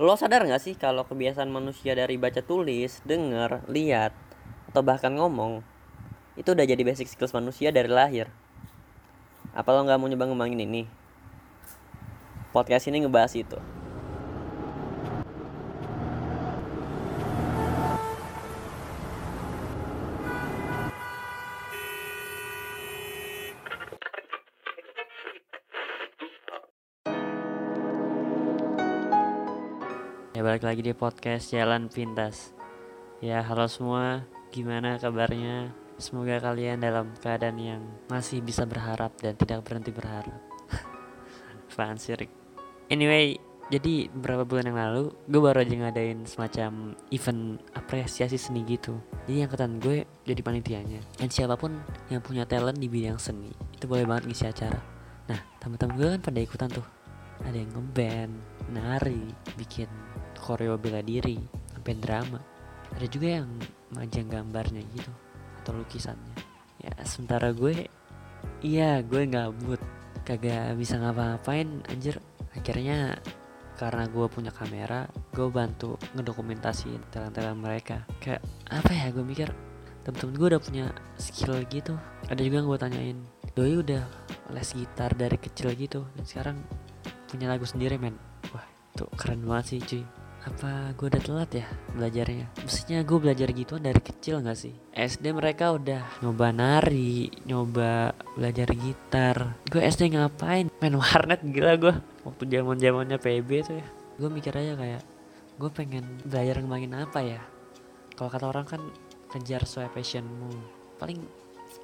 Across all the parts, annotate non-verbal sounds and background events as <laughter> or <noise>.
Lo sadar gak sih kalau kebiasaan manusia dari baca tulis, denger, lihat, atau bahkan ngomong itu udah jadi basic skills manusia dari lahir. Apa lo nggak mau nyoba ngembangin ini? Podcast ini ngebahas itu. Ya balik lagi di podcast Jalan Pintas. Ya halo semua. Gimana kabarnya? Semoga kalian dalam keadaan yang Masih bisa berharap dan tidak berhenti berharap. <laughs> Apaan sih Rick? Anyway Jadi beberapa bulan yang lalu Gue baru aja ngadain semacam Event apresiasi seni gitu. Jadi angkatan gue jadi panitianya. Dan siapa pun yang punya talent di bidang seni Itu boleh banget ngisi acara. Nah teman-teman gue kan pada ikutan tuh. Ada yang ngeband, nari, bikin koreo bela diri, sampai drama. Ada juga yang majang gambarnya gitu atau lukisannya. Ya sementara gue, iya gue gabut, kagak bisa ngapa-ngapain anjir. Akhirnya karena gue punya kamera, gue bantu ngedokumentasiin talent-talent mereka. Kayak apa ya gue mikir temen-temen gue udah punya skill gitu. Ada juga yang gue tanyain, doi udah les gitar dari kecil gitu dan sekarang punya lagu sendiri men wah itu keren banget sih cuy apa gue udah telat ya belajarnya? Maksudnya gue belajar gituan dari kecil gak sih? SD mereka udah nyoba nari Nyoba belajar gitar. Gue SD ngapain? Main warnet gila gue Waktu zaman zamannya PB tuh ya. Gue mikir aja kayak Gue pengen belajar ngembangin apa ya? Kalau kata orang kan Kejar sesuai passionmu. Paling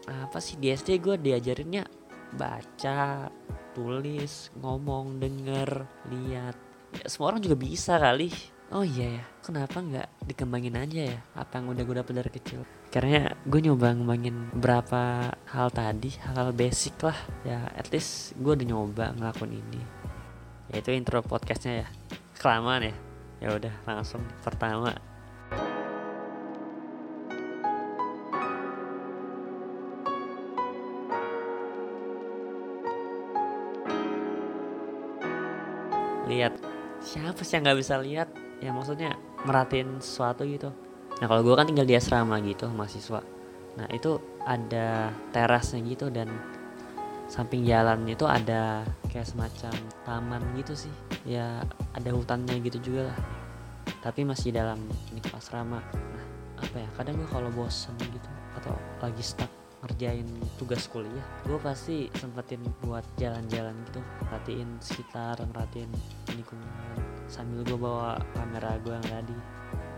Apa sih? Di SD gue diajarinnya Baca tulis, ngomong, denger, lihat. Semua orang juga bisa kali. Oh iya ya, kenapa nggak dikembangin aja ya apa yang udah gue dapet dari kecil? Karena gue nyoba ngembangin berapa hal tadi, hal-hal basic lah. Ya at least gue udah nyoba ngelakuin ini. Ya itu intro podcastnya ya. Kelamaan ya. Ya udah langsung pertama lihat siapa sih yang nggak bisa lihat? Ya maksudnya merhatiin sesuatu gitu. Nah kalau gue kan tinggal di asrama gitu mahasiswa. Nah itu ada terasnya gitu dan samping jalan itu ada kayak semacam taman gitu sih. Ya ada hutannya gitu juga lah. Tapi masih dalam lingkup asrama. Nah apa ya? Kadang gue kalau bosen gitu atau lagi stuck ngerjain tugas kuliah gue pasti sempetin buat jalan-jalan gitu. Perhatiin sekitar perhatiin lingkungan sambil gue bawa kamera gue yang tadi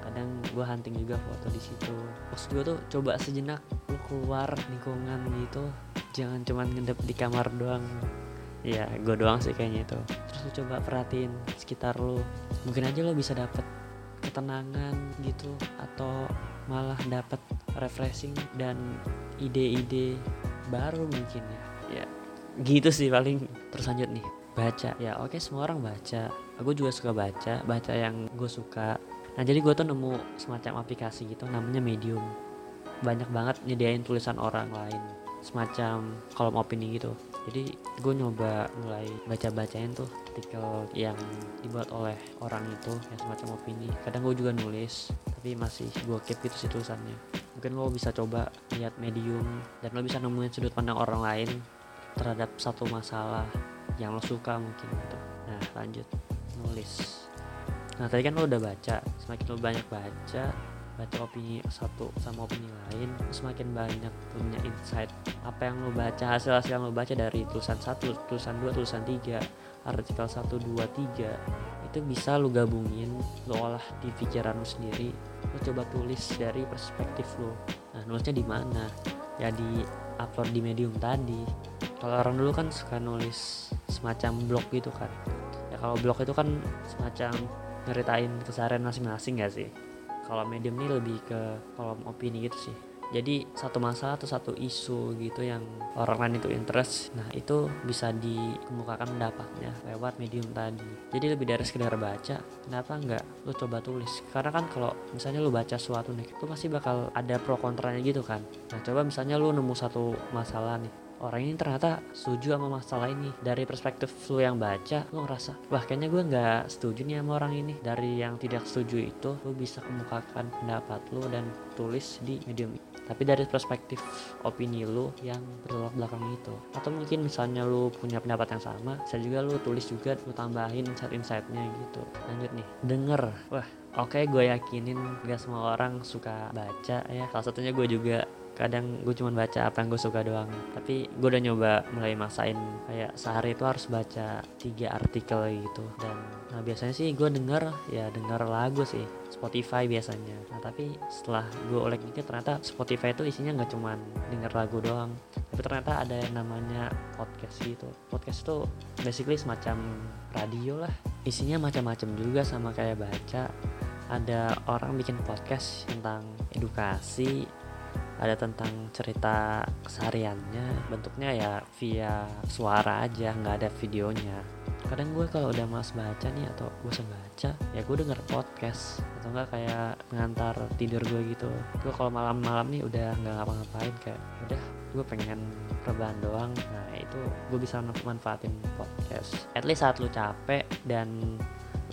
kadang gue hunting juga foto di situ. Terus gue tuh coba sejenak lu keluar lingkungan gitu. Jangan cuman ngedep di kamar doang. Ya gue doang sih kayaknya itu. Terus lu coba perhatiin sekitar lu. Mungkin aja lo bisa dapet ketenangan gitu atau malah dapet refreshing dan ide-ide baru mungkin ya. Ya. Gitu sih paling. Terus lanjut nih. Baca. Ya oke semua orang baca. Aku juga suka baca baca yang gue suka. Nah jadi gue tuh nemu semacam aplikasi gitu namanya medium. Banyak banget nyediain tulisan orang lain semacam kolom opini gitu. Jadi gue nyoba mulai baca-bacain tuh artikel yang dibuat oleh orang itu yang semacam opini. Kadang gue juga nulis tapi masih gue keep gitu sih tulisannya. Mungkin lo bisa coba lihat medium dan lo bisa nemuin sudut pandang orang lain terhadap satu masalah yang lo suka mungkin gitu. Nah lanjut. Nulis. Nah tadi kan lo udah baca semakin lo banyak baca baca opini satu sama opini lain semakin banyak punya insight. Apa yang lo baca hasil hasil yang lo baca dari tulisan satu tulisan dua tulisan tiga artikel satu dua tiga itu bisa lo gabungin lo olah di pikiran lo sendiri lo coba tulis dari perspektif lo. Nah nulisnya di mana? Ya di upload di medium tadi. Kalau orang dulu kan suka nulis semacam blog gitu kan. Ya kalau blog itu kan semacam nyeritain keseharian masing-masing gak sih kalau medium ini lebih ke kolom opini gitu sih. Jadi satu masalah atau satu isu gitu yang orang lain itu interest nah itu bisa dikemukakan pendapatnya lewat medium tadi. Jadi lebih dari sekedar baca kenapa nggak lu coba tulis? Karena kan kalau misalnya lu baca suatu nih itu pasti bakal ada pro kontranya gitu kan. Nah coba misalnya lu nemu satu masalah nih orang ini ternyata setuju sama masalah ini. Dari perspektif lu yang baca lu ngerasa wah kayaknya gue nggak setuju nih sama orang ini. Dari yang tidak setuju itu lu bisa kemukakan pendapat lu dan tulis di medium tapi dari perspektif opini lu yang bertolak belakang itu atau mungkin misalnya lu punya pendapat yang sama bisa juga lu tulis juga lu tambahin insight-insightnya gitu. Lanjut nih. Denger. Wah oke okay, gue yakinin gak semua orang suka baca ya. Salah satunya gue juga kadang gue cuma baca apa yang gue suka doang. Tapi gue udah nyoba mulai maksain kayak sehari itu harus baca tiga artikel gitu. Dan nah biasanya sih gue denger ya denger lagu sih Spotify biasanya. Nah tapi setelah gue oleh dikit ternyata Spotify itu isinya nggak cuma denger lagu doang. Tapi ternyata ada yang namanya podcast gitu. Podcast itu basically semacam radio lah. Isinya macam-macam juga sama kayak baca. Ada orang bikin podcast tentang edukasi ada tentang cerita kesehariannya bentuknya ya via suara aja nggak ada videonya. Kadang gue kalau udah mas baca nih atau gue baca ya gue denger podcast. Atau enggak kayak mengantar tidur gue gitu. Gue kalau malam-malam nih udah nggak ngapa-ngapain kayak udah gue pengen rebahan doang. Nah itu gue bisa manfaatin podcast. At least saat lu capek dan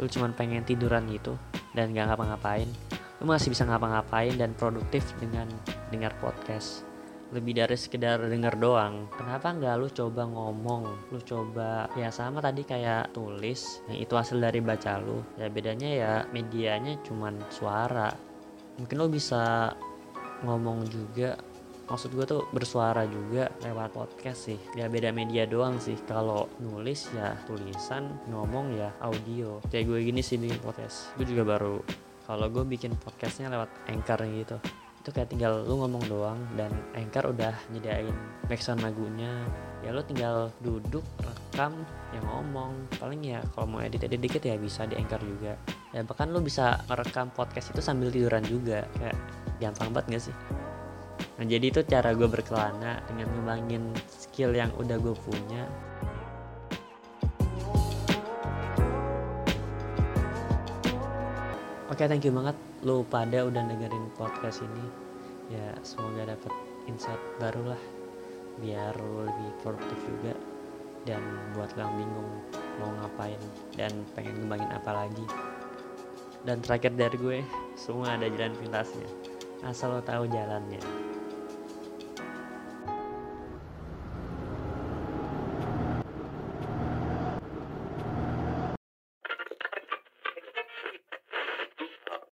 lu cuman pengen tiduran gitu dan gak ngapa-ngapain lu masih bisa ngapa-ngapain dan produktif dengan dengar podcast. Lebih dari sekedar denger doang. Kenapa nggak lu coba ngomong? Lu coba ya sama tadi kayak tulis. Yang itu hasil dari baca lu. Ya bedanya ya medianya cuman suara. Mungkin lu bisa ngomong juga. Maksud gue tuh bersuara juga lewat podcast sih. Ya beda media doang sih. Kalau nulis ya tulisan ngomong ya audio. Kayak gue gini sih bikin podcast. Gue juga baru kalau gue bikin podcastnya lewat anchor gitu itu kayak tinggal lu ngomong doang dan anchor udah nyediain backsound lagunya. Ya lu tinggal duduk rekam yang ngomong. Paling ya kalau mau edit edit dikit ya bisa di anchor juga. Ya bahkan lu bisa merekam podcast itu sambil tiduran juga. Kayak gampang banget gak sih? Nah jadi itu cara gue berkelana dengan ngembangin skill yang udah gue punya Oke, okay, thank you banget lu pada udah dengerin podcast ini. Ya, semoga dapet insight baru lah biar lu lebih produktif juga dan buat lo bingung mau ngapain dan pengen ngembangin apa lagi. Dan terakhir dari gue, semua ada jalan pintasnya. Asal lo tahu jalannya.